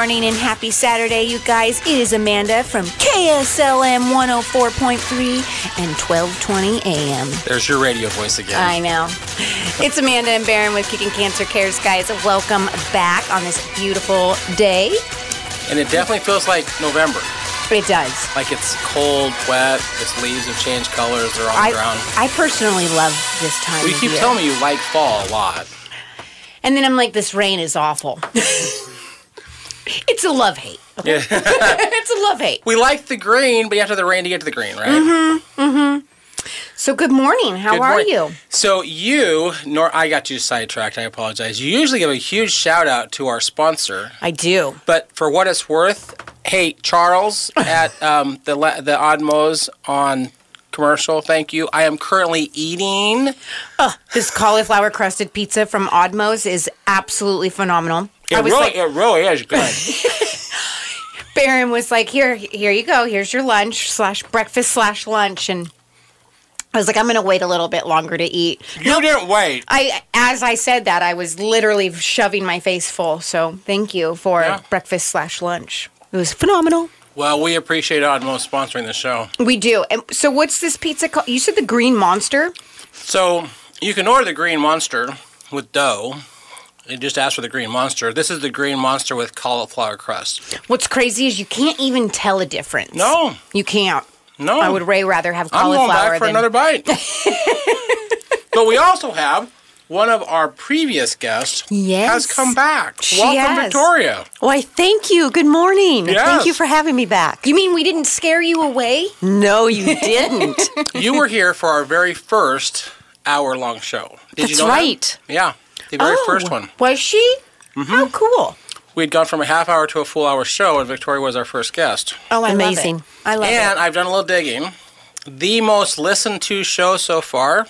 morning and happy Saturday, you guys. It is Amanda from KSLM 104.3 and 1220 AM. There's your radio voice again. I know. It's Amanda and Baron with Kicking Cancer Cares, guys. Welcome back on this beautiful day. and it definitely feels like November. It does. Like it's cold, wet, its leaves have changed colors, they're on I, the ground. I personally love this time Well, of keep year. telling me you like fall a lot. And then I'm like, this rain is awful. it's a love hate. Yeah. It's a love hate. we like the green, but you have to have the rain to get to the green, right? Mm-hmm. Mm-hmm. So good morning. How Good are morning. you? So you, nor I got you sidetracked. I apologize. You usually give a huge shout out to our sponsor, I do. but for what it's worth, hey Charles at um, the the Oddmos on commercial. Thank you. I am currently eating. This cauliflower crusted pizza from Oddmos is absolutely phenomenal. It I was really, like, it really is good. Baron was like, here, here you go. Here's your lunch slash breakfast slash lunch. And I was like, I'm going to wait a little bit longer to eat. you didn't wait. I, as I said that, I was literally shoving my face full. So thank you for Yeah. breakfast slash lunch. It was phenomenal. Well, we appreciate Oddmos sponsoring the show. We do. And so what's this pizza called? You said the Green Monster? So you can order the Green Monster with dough. You just asked for the Green Monster. This is the Green Monster with cauliflower crust. What's crazy is you can't even tell a difference. No, You can't. no. I would way rather have cauliflower I'm going cauliflower back for than another bite. but we also have one of our previous guests Yes. has come back. She Welcome, has. Victoria. Why, thank you. Good morning. Yes. Thank you for having me back. You mean we didn't scare you away? No, you didn't. you were here for our very first hour-long show. Did you That's know that? right. Yeah, the very Oh, first one. Was she? Mm-hmm. How cool. We'd gone from a half hour to a full hour show, and Victoria was our first guest. Oh, I Amazing. Love it. I love and it. And I've done a little digging. The most listened to show so far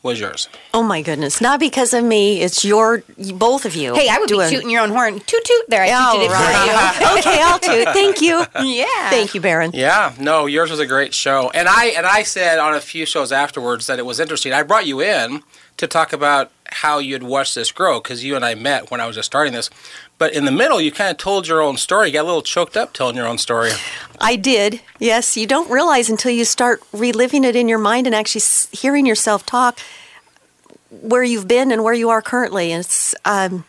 was yours. Oh my goodness. Not because of me. It's your both of you. Hey, I would doing- be tooting your own horn. Toot toot. There, I Oh, tooted it right. okay, I'll toot. Thank you. Yeah. Thank you, Baron. Yeah, no, yours was a great show, and I and I said on a few shows afterwards that it was interesting. I brought you in to talk about how you'd watched this grow because you and I met when I was just starting this. But in the middle, you kind of told your own story. You got a little choked up telling your own story. I did. Yes, you don't realize until you start reliving it in your mind and actually hearing yourself talk where you've been and where you are currently. And it's um,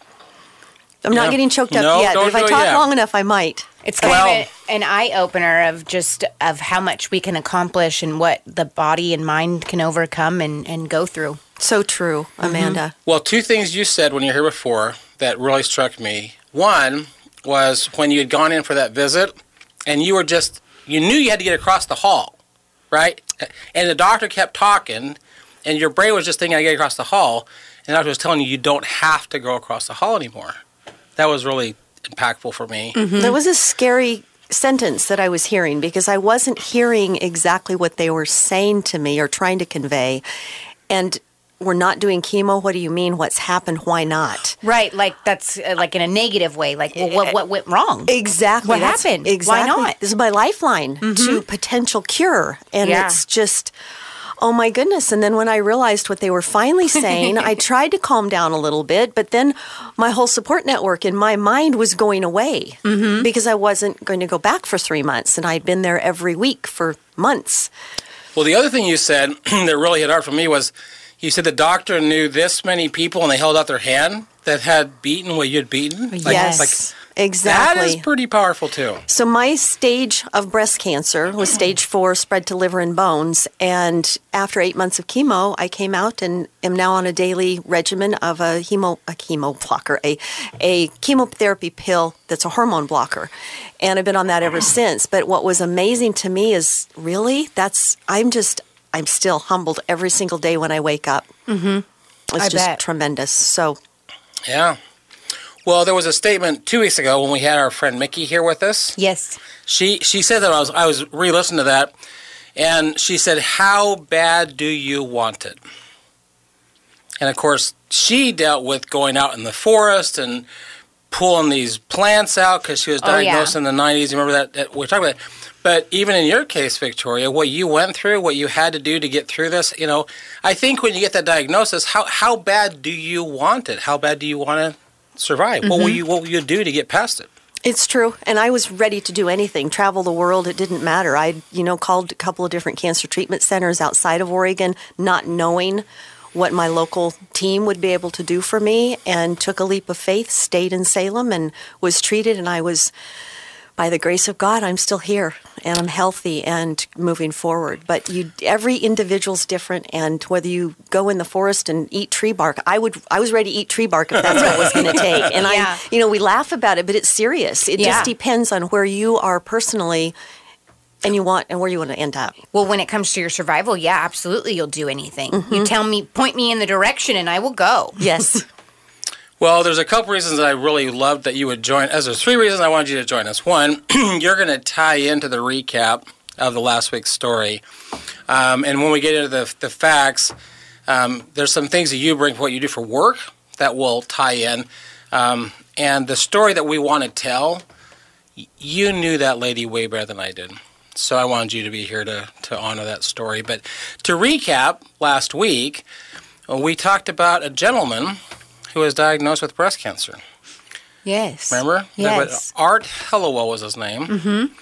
I'm Yeah. not getting choked up No, yet. don't But if I do it talk yet. long enough, I might. It's kind Well- of a, an eye opener of just of how much we can accomplish and what the body and mind can overcome and, and go through. So true, Mm-hmm. Amanda. Well, two things you said when you were here before that really struck me. One was when you had gone in for that visit, and you were just you knew you had to get across the hall, right? And the doctor kept talking, and your brain was just thinking, "I get across the hall," and the doctor was telling you you don't have to go across the hall anymore. That was really impactful for me. That was a scary sentence that I was hearing because I wasn't hearing exactly what they were saying to me or trying to convey. And we're not doing chemo. What do you mean? What's happened? Why not? Right, like that's uh, like in a negative way. Like, well, what what went wrong? Exactly. What That's- happened? Why not? This is my lifeline to potential cure. And Yeah. it's just, oh my goodness. And then when I realized what they were finally saying, I tried to calm down a little bit, but then my whole support network in my mind was going away mm-hmm. because I wasn't going to go back for three months. And I'd been there every week for months. Well, the other thing you said that really hit hard for me was you said the doctor knew this many people and they held out their hand that had beaten what you'd beaten. Like- yes. like, exactly. That is pretty powerful too. So my stage of breast cancer was stage four, spread to liver and bones. And after eight months of chemo, I came out and am now on a daily regimen of a hemo a chemo blocker, a a chemotherapy pill that's a hormone blocker. And I've been on that ever since. But what was amazing to me is really that's I'm just I'm still humbled every single day when I wake up. Mm-hmm. It's I just bet. tremendous. So Yeah. Well, there was a statement two weeks ago when we had our friend Mickey here with us. Yes. She she said that I was I was re-listening to that, and she said, "How bad do you want it?" And of course, she dealt with going out in the forest and pulling these plants out because she was Oh, yeah. diagnosed in the '90s. You remember that, that we are talking about. But even in your case, Victoria, what you went through, what you had to do to get through this, you know, I think when you get that diagnosis, how how bad do you want it? How bad do you want to survive? What will mm-hmm. you what will you do to get past it? It's true. And I was ready to do anything, travel the world. It didn't matter. I, you know, called a couple of different cancer treatment centers outside of Oregon, not knowing what my local team would be able to do for me, and took a leap of faith, stayed in Salem, and was treated. And I was, by the grace of God, I'm still here and I'm healthy and moving forward. But you, every individual's different, and whether you go in the forest and eat tree bark, I would, I was ready to eat tree bark if that's what it was going to take. And Yeah. I, you know, we laugh about it, but it's serious. It Yeah. just depends on where you are personally, and you want and where you want to end up. Well, when it comes to your survival, yeah, absolutely, you'll do anything. Mm-hmm. You tell me, point me in the direction, and I will go. Yes. Well, there's a couple reasons that I really loved that you would join. As there's three reasons I wanted you to join us. One, you're going to tie into the recap of the last week's story, um, and when we get into the the facts, um, there's some things that you bring what you do for work that will tie in, um, and the story that we want to tell. You knew that lady way better than I did. So I wanted you to be here to, to honor that story. But to recap, last week, we talked about a gentleman who was diagnosed with breast cancer. Yes. Remember? Yes. Art Hellowell was his name. Mm-hmm.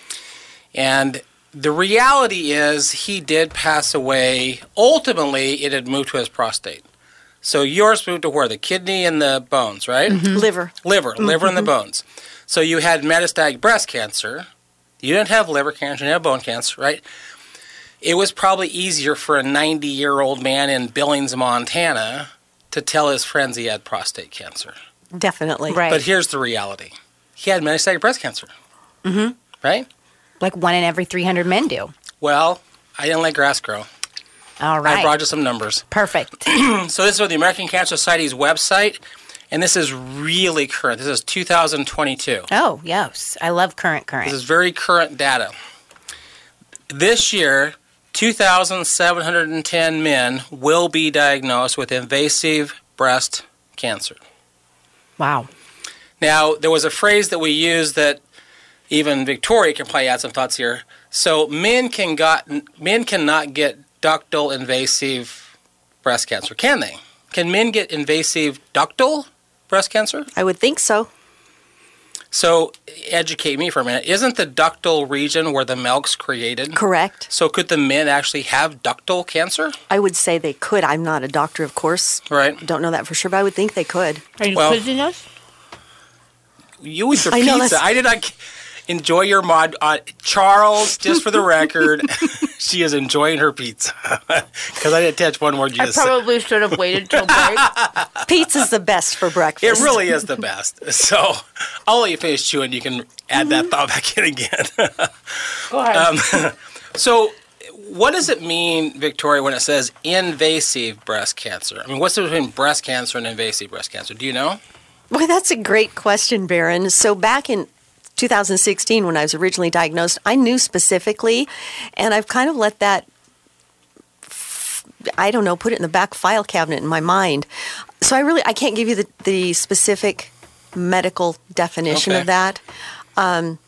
And the reality is, he did pass away. Ultimately, it had moved to his prostate. So yours moved to where? The kidney and the bones, right? Liver. Liver, liver and the bones. So you had metastatic breast cancer. You didn't have liver cancer, you didn't have bone cancer, right? It was probably easier for a 90 year old man in Billings, Montana to tell his friends he had prostate cancer. Definitely. Right. But here's the reality he had metastatic breast cancer. Mm-hmm. Right? like one in every 300 men do. Well, I didn't let grass grow. All right. I brought you some numbers. Perfect. So this is with the American Cancer Society's website, and this is really current. This is 2022. oh, yes. I love current current. This is very current data. This year, 2,710 men will be diagnosed with invasive breast cancer. wow. Now, there was a phrase that we used that even Victoria can probably add some thoughts here. So men can got men cannot get ductal invasive breast cancer, can they? Can men get invasive ductal breast cancer? I would think so. So educate me for a minute. Isn't the ductal region where the milk's created? Correct. So could the men actually have ductal cancer? I would say they could. I'm not a doctor, of course. Right. Don't know that for sure, but I would think they could. Are you Well- quizzing us? You eat your I know, pizza. that's- I did not enjoy your mod. Uh, Charles, just for the record, she is enjoying her pizza because I didn't catch one word you I just said. probably should have waited till break. Pizza's the best for breakfast. It really is the best. So I'll let you finish chewing. You can add that thought back in again. Go ahead. so, what does it mean, Victoria, when it says invasive breast cancer? I mean, what's the difference between breast cancer and invasive breast cancer? Do you know? Well, that's a great question, Baron. So back in 2016, when I was originally diagnosed, I knew specifically, and I've kind of let that, I don't know, put it in the back file cabinet in my mind. So I really, I can't give you the, the specific medical definition Okay. of that. Um,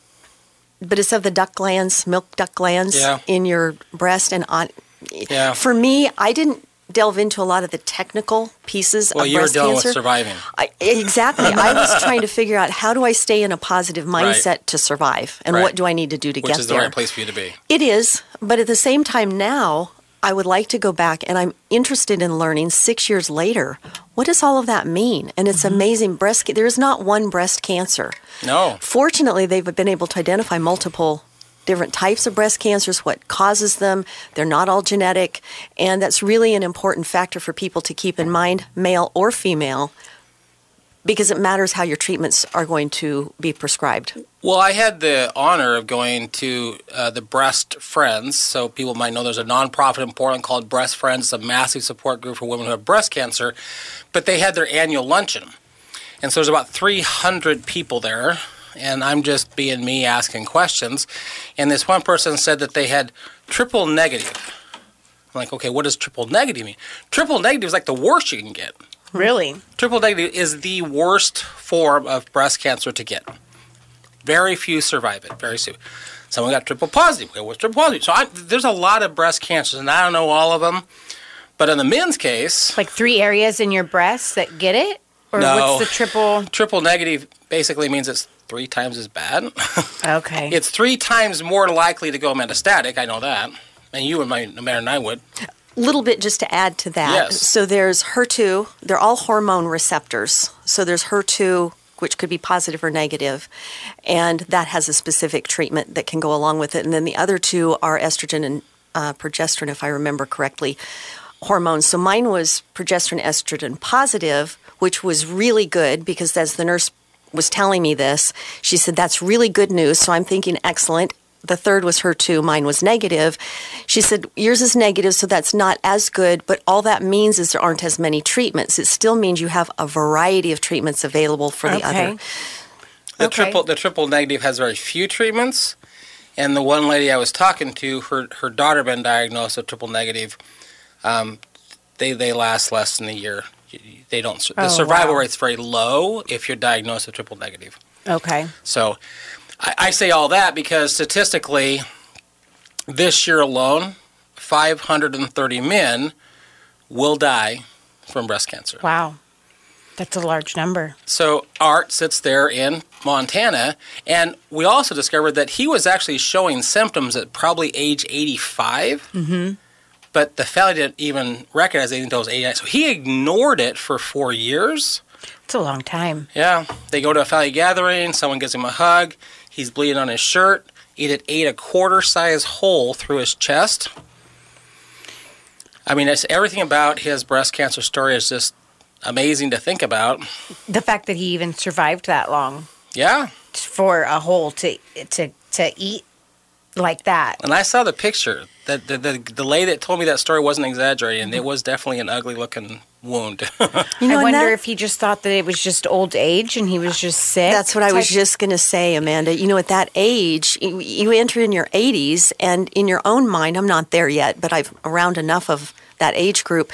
but it's of the duct glands, milk duct glands Yeah. in your breast and on. Yeah. For me, I didn't delve into a lot of the technical pieces Well, of you were breast dealing cancer. with surviving. I, exactly. I was trying to figure out how do I stay in a positive mindset to survive, and Right. what do I need to do to Which get there. Which is the right place for you to be. It is, but at the same time now, I would like to go back, and I'm interested in learning six years later. What does all of that mean? And it's mm-hmm. amazing. Breast. There is not one breast cancer. No. Fortunately, they've been able to identify multiple different types of breast cancers, what causes them. They're not all genetic. And that's really an important factor for people to keep in mind, male or female, because it matters how your treatments are going to be prescribed. Well, I had the honor of going to uh, the Breast Friends. So people might know there's a nonprofit in Portland called Breast Friends. It's a massive support group for women who have breast cancer. But they had their annual luncheon. And so there's about 300 people there. And I'm just being me asking questions. And this one person said that they had triple negative. I'm like, okay, what does triple negative mean? Triple negative is like the worst you can get. really? Triple negative is the worst form of breast cancer to get. Very few survive it. Very few. Someone got triple positive. Okay, what's triple positive? So I, there's a lot of breast cancers, and I don't know all of them. But in the men's case, Like three areas in your breast that get it? Or No. what's the triple? triple negative basically means it's three times as bad. Okay. it's three times more likely to go metastatic. I know that, and you and my no matter than I would. little bit just to add to that. Yes. So there's HER2, they're all hormone receptors. So there's HER2, which could be positive or negative, and that has a specific treatment that can go along with it. And then the other two are estrogen and uh, progesterone, if I remember correctly, hormones. So mine was progesterone, estrogen positive, which was really good because as the nurse was telling me this, she said, That's really good news. So I'm thinking, excellent. The third was HER2. Mine was negative. She said, Yours is negative, so that's not as good, but all that means is there aren't as many treatments. It still means you have a variety of treatments available for the Okay. other. The Okay. triple the triple negative has very few treatments, and the one lady I was talking to, her her daughter been diagnosed with triple negative. Um, they they last less than a year. They don't. The Oh, survival wow. rate's very low if you're diagnosed with triple negative. okay. So, I, I say all that because statistically, this year alone, 530 men will die from breast cancer. Wow. That's a large number. So Art sits there in Montana, and we also discovered that he was actually showing symptoms at probably age 85. Mm-hmm. But the family didn't even recognize anything until he was 89. So he ignored it for four years. It's a long time. Yeah, they go to a family gathering. Someone gives him a hug. He's bleeding on his shirt. It had ate a quarter size hole through his chest. I mean, it's everything about his breast cancer story is just amazing to think about. The fact that he even survived that long Yeah, for a hole to to to eat like that. and I saw the picture. That the the, the lady that told me that story wasn't exaggerating. It was definitely an ugly looking wound. You know, I wonder that- if he just thought that it was just old age and he was just sick. That's what I was just going to say, Amanda. You know, at that age, you, you enter in your 80s, and in your own mind, I'm not there yet, but I've around enough of that age group.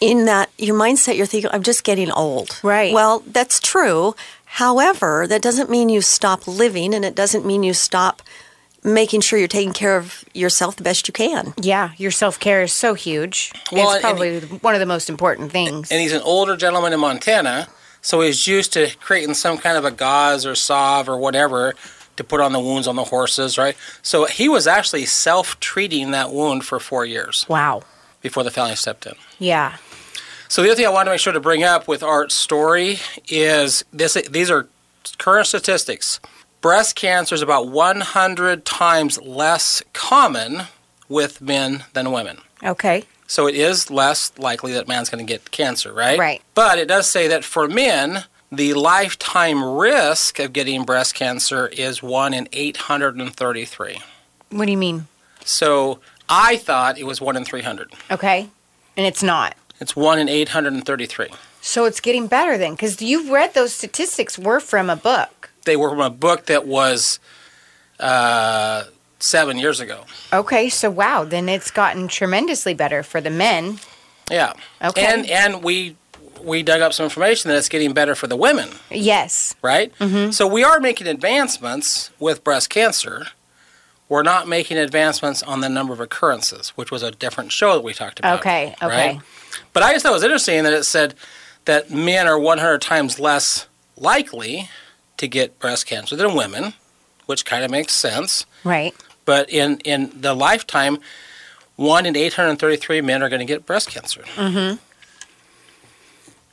In that your mindset, you're thinking, I'm just getting old. Right. Well, that's true. However, that doesn't mean you stop living, and it doesn't mean you stop making sure you're taking care of yourself the best you can. Yeah, your self care is so huge. Well, it's and- probably one of the most important things. and he's an older gentleman in Montana, so he's used to creating some kind of a gauze or salve or whatever to put on the wounds on the horses, right? So he was actually self-treating that wound for four years wow. before the family stepped in. Yeah. So the other thing I want to make sure to bring up with Art's story is this: these are current statistics. Breast cancer is about 100 times less common with men than women. Okay. So it is less likely that man's going to get cancer, right? Right. But it does say that for men, the lifetime risk of getting breast cancer is 1 in 833. What do you mean? So I thought it was 1 in 300. Okay. And it's not. It's 1 in 833. So it's getting better then, because you've read those statistics were from a book. They were from a book that was uh, seven years ago. Okay, so wow, then it's gotten tremendously better for the men. Yeah. Okay. And and we we dug up some information that it's getting better for the women. Yes. right? Mm-hmm. So we are making advancements with breast cancer. We're not making advancements on the number of occurrences, which was a different show that we talked about. Okay, okay. right? But I just thought it was interesting that it said that men are 100 times less likely to get breast cancer than women, which kind of makes sense. Right. But in, in the lifetime, one in 833 men are going to get breast cancer. Mm-hmm.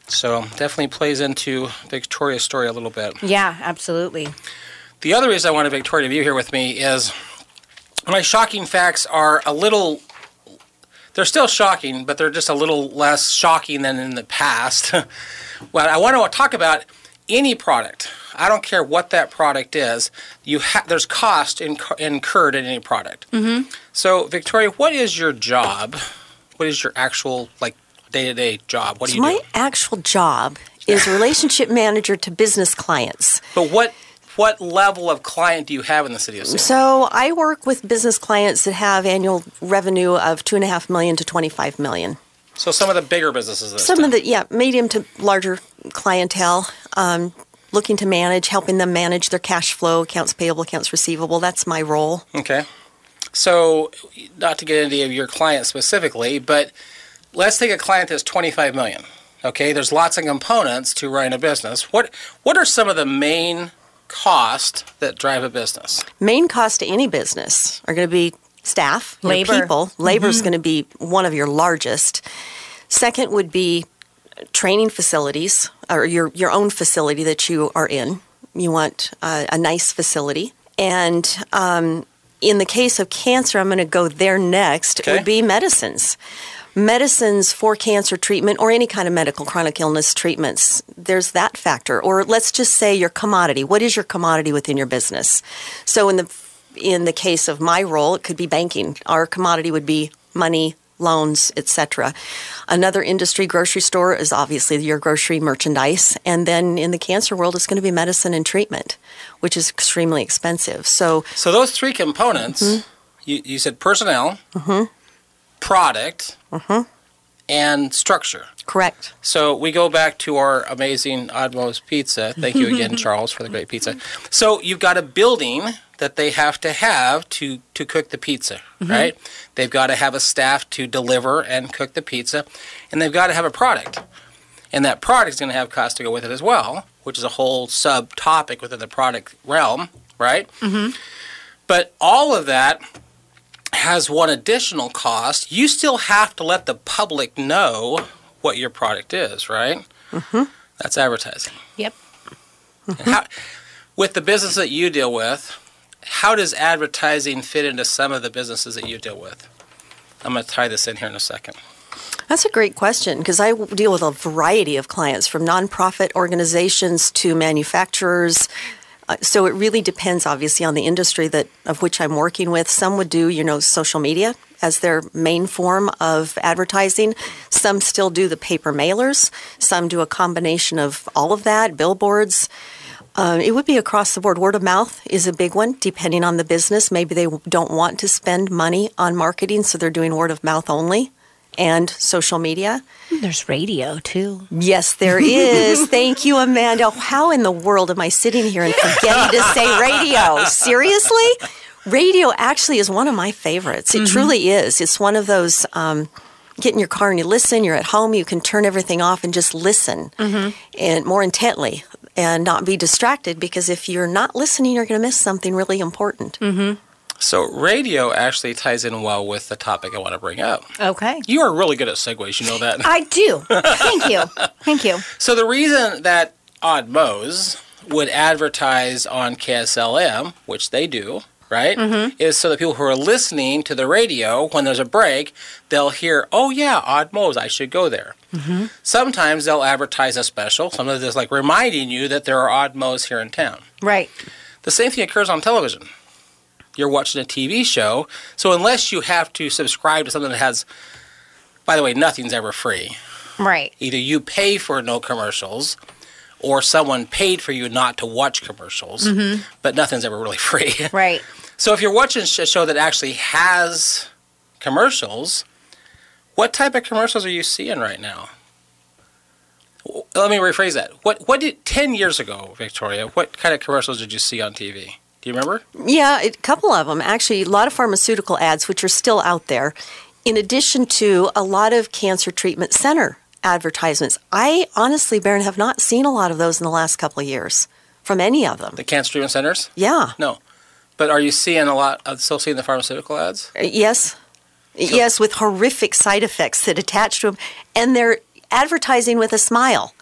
So definitely plays into Victoria's story a little bit. Yeah, absolutely. The other reason I wanted Victoria to be here with me is my shocking facts are a little. They're still shocking, but they're just a little less shocking than in the past. well, I want to talk about any product. I don't care what that product is. You ha- there's cost inc- incurred in any product. Mm-hmm. So, Victoria, what is your job? What is your actual like day to day job? What do So you my do? My actual job is relationship manager to business clients. But what what level of client do you have in the city of Salem? So I work with business clients that have annual revenue of two and a half million to twenty-five million. So some of the bigger businesses. Some time. of the yeah, medium to larger clientele, um, looking to manage, helping them manage their cash flow, accounts payable, accounts receivable. That's my role. Okay. So, not to get into your client specifically, but let's take a client that's 25 million. Okay, there's lots of components to running a business. What what are some of the main costs that drive a business? Main cost to any business are going to be staff, your Labor. people. Labor is mm-hmm. going to be one of your largest. Second would be training facilities or your your own facility that you are in. You want uh, a nice facility, and um, in the case of cancer, I'm going to go there next. Okay. Would be medicines. Medicines for cancer treatment or any kind of medical chronic illness treatments, there's that factor. Or let's just say your commodity. What is your commodity within your business? So in the in the case of my role, it could be banking. Our commodity would be money, loans, etc. Another industry, grocery store, is obviously your grocery merchandise, and then in the cancer world, it's going to be medicine and treatment, which is extremely expensive. So So those three components, Mm-hmm. you, you said personnel, product, and structure. correct. So we go back to our amazing Oddmo's Pizza. Thank you again, Charles, for the great pizza. So you've got a building that they have to have to, to cook the pizza, mm-hmm. right? They've got to have a staff to deliver and cook the pizza, and they've got to have a product. And that product is going to have cost to go with it as well, which is a whole subtopic within the product realm, right? Mm-hmm. But all of that has one additional cost. You still have to let the public know what your product is, right? Mm-hmm. That's advertising. Yep. And how, with the business that you deal with, how does advertising fit into some of the businesses that you deal with? I'm going to tie this in here in a second. That's a great question because I deal with a variety of clients from nonprofit organizations to manufacturers. Uh, so it really depends, obviously, on the industry that of which I'm working with. Some would do, you know, social media as their main form of advertising. Some still do the paper mailers. Some do a combination of all of that, billboards. Um, it would be across the board. Word of mouth is a big one, depending on the business. Maybe they don't want to spend money on marketing, so they're doing word of mouth only and social media. There's radio too. Yes, there is. Thank you, Amanda. How in the world am I sitting here and forgetting to say radio? Seriously? Radio actually is one of my favorites. It mm-hmm. truly is. It's one of those. Um, get in your car and you listen. You're at home. You can turn everything off and just listen, mm-hmm. and more intently, and not be distracted. Because if you're not listening, you're going to miss something really important. Mm-hmm. So, radio actually ties in well with the topic I want to bring up. Okay. You are really good at segues, you know that. I do. Thank you. Thank you. So the reason that Odd Mo's would advertise on KSLM, which they do, right, mm-hmm. is so that people who are listening to the radio when there's a break, they'll hear, "Oh yeah, Odd Mo's, I should go there." Mm-hmm. Sometimes they'll advertise a special. Sometimes it's like reminding you that there are Odd Mo's here in town. Right. The same thing occurs on television. You're watching a TV show, so unless you have to subscribe to something that has, by the way, nothing's ever free Right. either you pay for no commercials or someone paid for you not to watch commercials, mm-hmm. but nothing's ever really free. Right. So if you're watching a show that actually has commercials, what type of commercials are you seeing right now? Let me rephrase that. What what did 10 years ago, Victoria, what kind of commercials did you see on TV? Do you remember? Yeah, a couple of them. Actually, a lot of pharmaceutical ads, which are still out there, in addition to a lot of cancer treatment center advertisements. I honestly, Baron, have not seen a lot of those in the last couple of years from any of them. The cancer treatment centers? Yeah. No. But are you seeing a lot of still seeing the pharmaceutical ads? Uh, Yes. yes, with horrific side effects that attach to them. And they're advertising with a smile.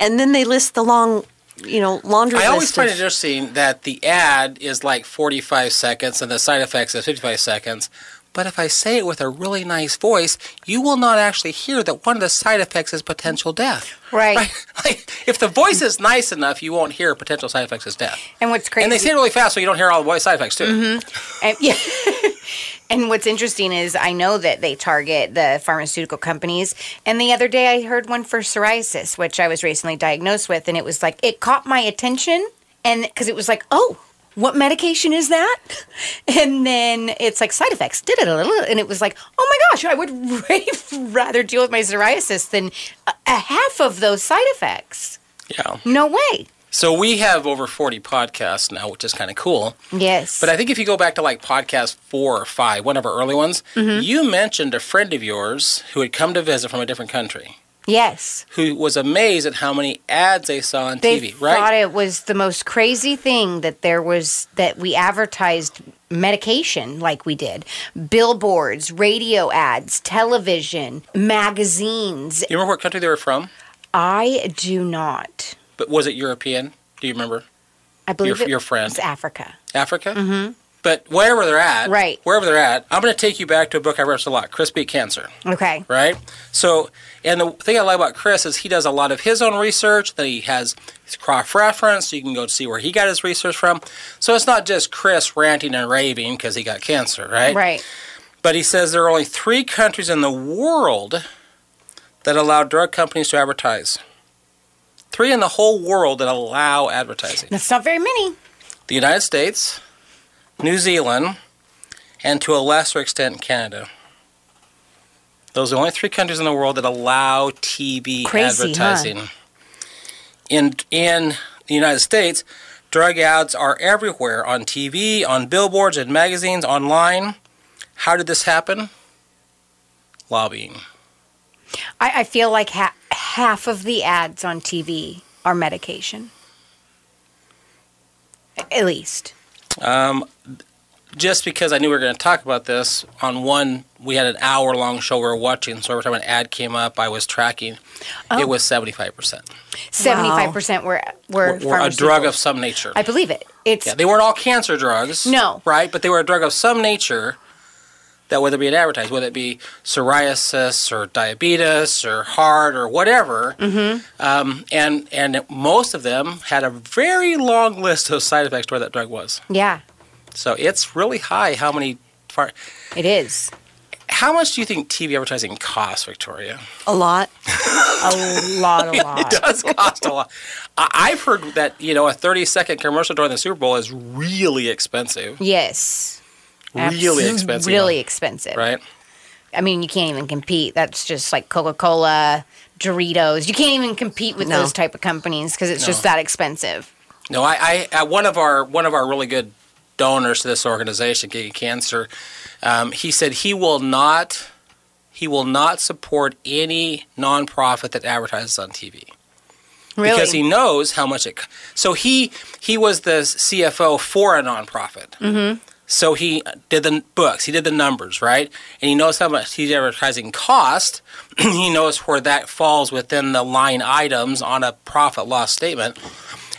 And then they list the long, you know, laundry I always find it interesting that the ad is like 45 seconds and the side effects is 55 seconds. But if I say it with a really nice voice, you will not actually hear that one of the side effects is potential death. Right. Like, if the voice is nice enough, you won't hear potential side effects as death. And what's crazy? And they say it really fast so you don't hear all the voice side effects too. Mm-hmm. And, yeah. and what's interesting is I know that they target the pharmaceutical companies. And the other day I heard one for psoriasis, which I was recently diagnosed with, and it was like it caught my attention, and because it was like, oh. What medication is that? And then it's like side effects. Da-da-da-da-da. And it was like, oh my gosh, I would rather deal with my psoriasis than a, a half of those side effects. Yeah. No way. So we have over 40 podcasts now, which is kind of cool. Yes. But I think if you go back to like podcast four or five, one of our early ones, Mm-hmm. you mentioned a friend of yours who had come to visit from a different country. Yes. who was amazed at how many ads they saw on They TV, right? I thought it was the most crazy thing that there was that we advertised medication like we did. Billboards, radio ads, television, magazines. you remember what country they were from? I do not. But was it European? Do you remember? I believe Your- it your friend. was Africa. Africa? Mm-hmm. But wherever they're at, Right. wherever they're at, I'm going to take you back to a book I read a lot, Chris Beat Cancer. Okay. right? So, and the thing I like about Chris is he does a lot of his own research. That he has his cross reference, so you can go see where he got his research from. So it's not just Chris ranting and raving because he got cancer, right? Right. But he says there are only three countries in the world that allow drug companies to advertise. Three in the whole world that allow advertising: That's not very many. the United States, New Zealand, and to a lesser extent Canada. Those are the only three countries in the world that allow TV Crazy, huh? advertising. In in the United States, drug ads are everywhere on TV, on billboards, in magazines, online. How did this happen? Lobbying. I, I feel like ha- half of the ads on TV are medication. At least. Um, just because I knew we were going to talk about this, on one, we had an hour long show we were watching, so every time an ad came up, I was tracking. Oh. It was 75%. Seventy-five percent were were, Or a drug of some nature. I believe it. It's yeah, they weren't all cancer drugs. No. Right? But they were a drug of some nature that whether it be advertised, whether it be psoriasis or diabetes or heart or whatever, mm-hmm. um, and and most of them had a very long list of side effects to where that drug was. yeah, So it's really high. How many? Far, it is how much do you think TV advertising costs, Victoria? A lot. a lot, a lot. It does cost a lot. I've heard that you know a thirty second commercial during the Super Bowl is really expensive. Yes, Really expensive. Really expensive. Right. I mean, you can't even compete. That's just like Coca Cola, Doritos. You can't even compete with No. those type of companies because it's just that expensive. No, I, I uh, one of our one of our really good donors to this organization, Kicking Cancer, um, he said he will not he will not support any nonprofit that advertises on TV Really? because he knows how much it. So he he was the CFO for a nonprofit. Mm-hmm. So he did the books, he did the numbers, right? And he knows how much TV advertising cost. he knows where that falls within the line items on a profit loss statement.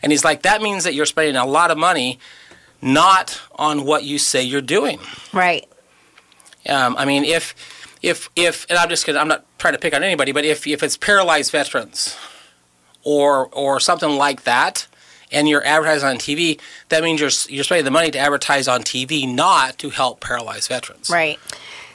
And he's like, that means that you're spending a lot of money not on what you say you're doing. right. Um, I mean, if if if and I'm just gonna I'm not trying to pick on anybody, but if if it's paralyzed veterans or or something like that, and you're advertising on TV, that means you're you're spending the money to advertise on TV, not to help paralyzed veterans. Right.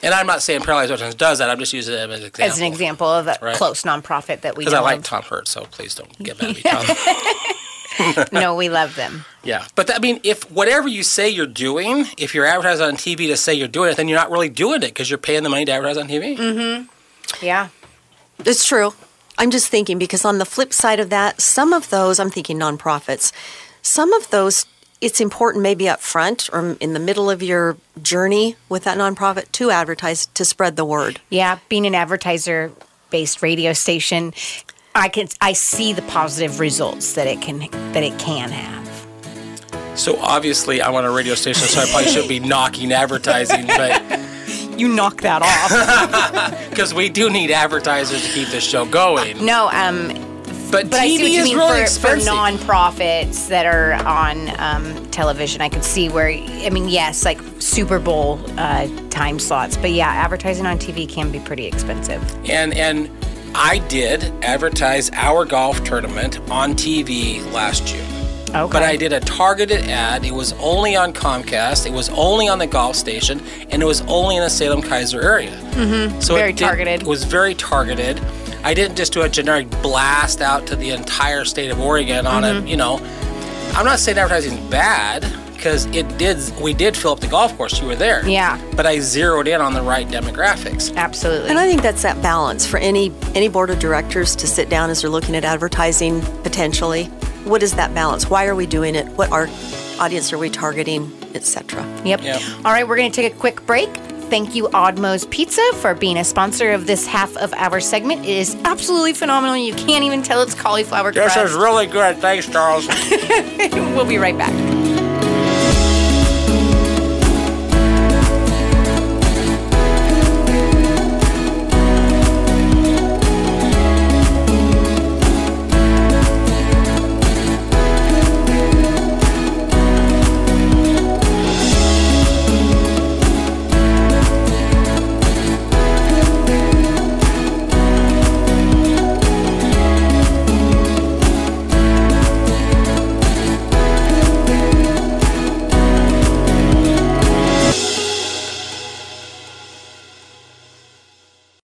And I'm not saying paralyzed veterans does that. I'm just using it as an example. As an example of a Right. close nonprofit that we Because I like. Tom Hurt, so please don't get mad at me, Tom. no, we love them. Yeah, but that, I mean, if whatever you say you're doing, if you're advertising on TV to say you're doing it, then you're not really doing it because you're paying the money to advertise on TV. Mm-hmm. Yeah. It's true. I'm just thinking because on the flip side of that, some of those, I'm thinking nonprofits, some of those, it's important maybe up front or in the middle of your journey with that nonprofit to advertise to spread the word. Yeah, being an advertiser based radio station, I can I see the positive results that it can that it can have. So obviously, I want a radio station, so I probably should be knocking advertising, but You knock that off. because we do need advertisers to keep this show going. no, um But, but I see TV what you is mean really for, for expensive. nonprofits that are on um, television. I could see where I mean, yes, like Super Bowl uh, time slots, but yeah, advertising on TV can be pretty expensive. and and I did advertise our golf tournament on TV last June. Okay, But I did a targeted ad. It was only on Comcast. It was only on the golf station, and it was only in the Salem Keizer area. Mm-hmm. So Very it did- targeted. It was very targeted. I didn't just do a generic blast out to the entire state of Oregon on Mm-hmm. a, you know. I'm not saying advertising is bad because it did. We did fill up the golf course. You were there. Yeah. But I zeroed in on the right demographics. Absolutely. And I think that's that balance for any any board of directors to sit down as they're looking at advertising potentially. What is that balance? Why are we doing it? What our audience are we targeting, etc. Yep. Yep. All right, we're going to take a quick break. thank you, Oddmo's Pizza, for being a sponsor of this half of our segment. It is absolutely phenomenal. You can't even tell it's cauliflower This crust. is really good. Thanks, Charles. we'll be right back.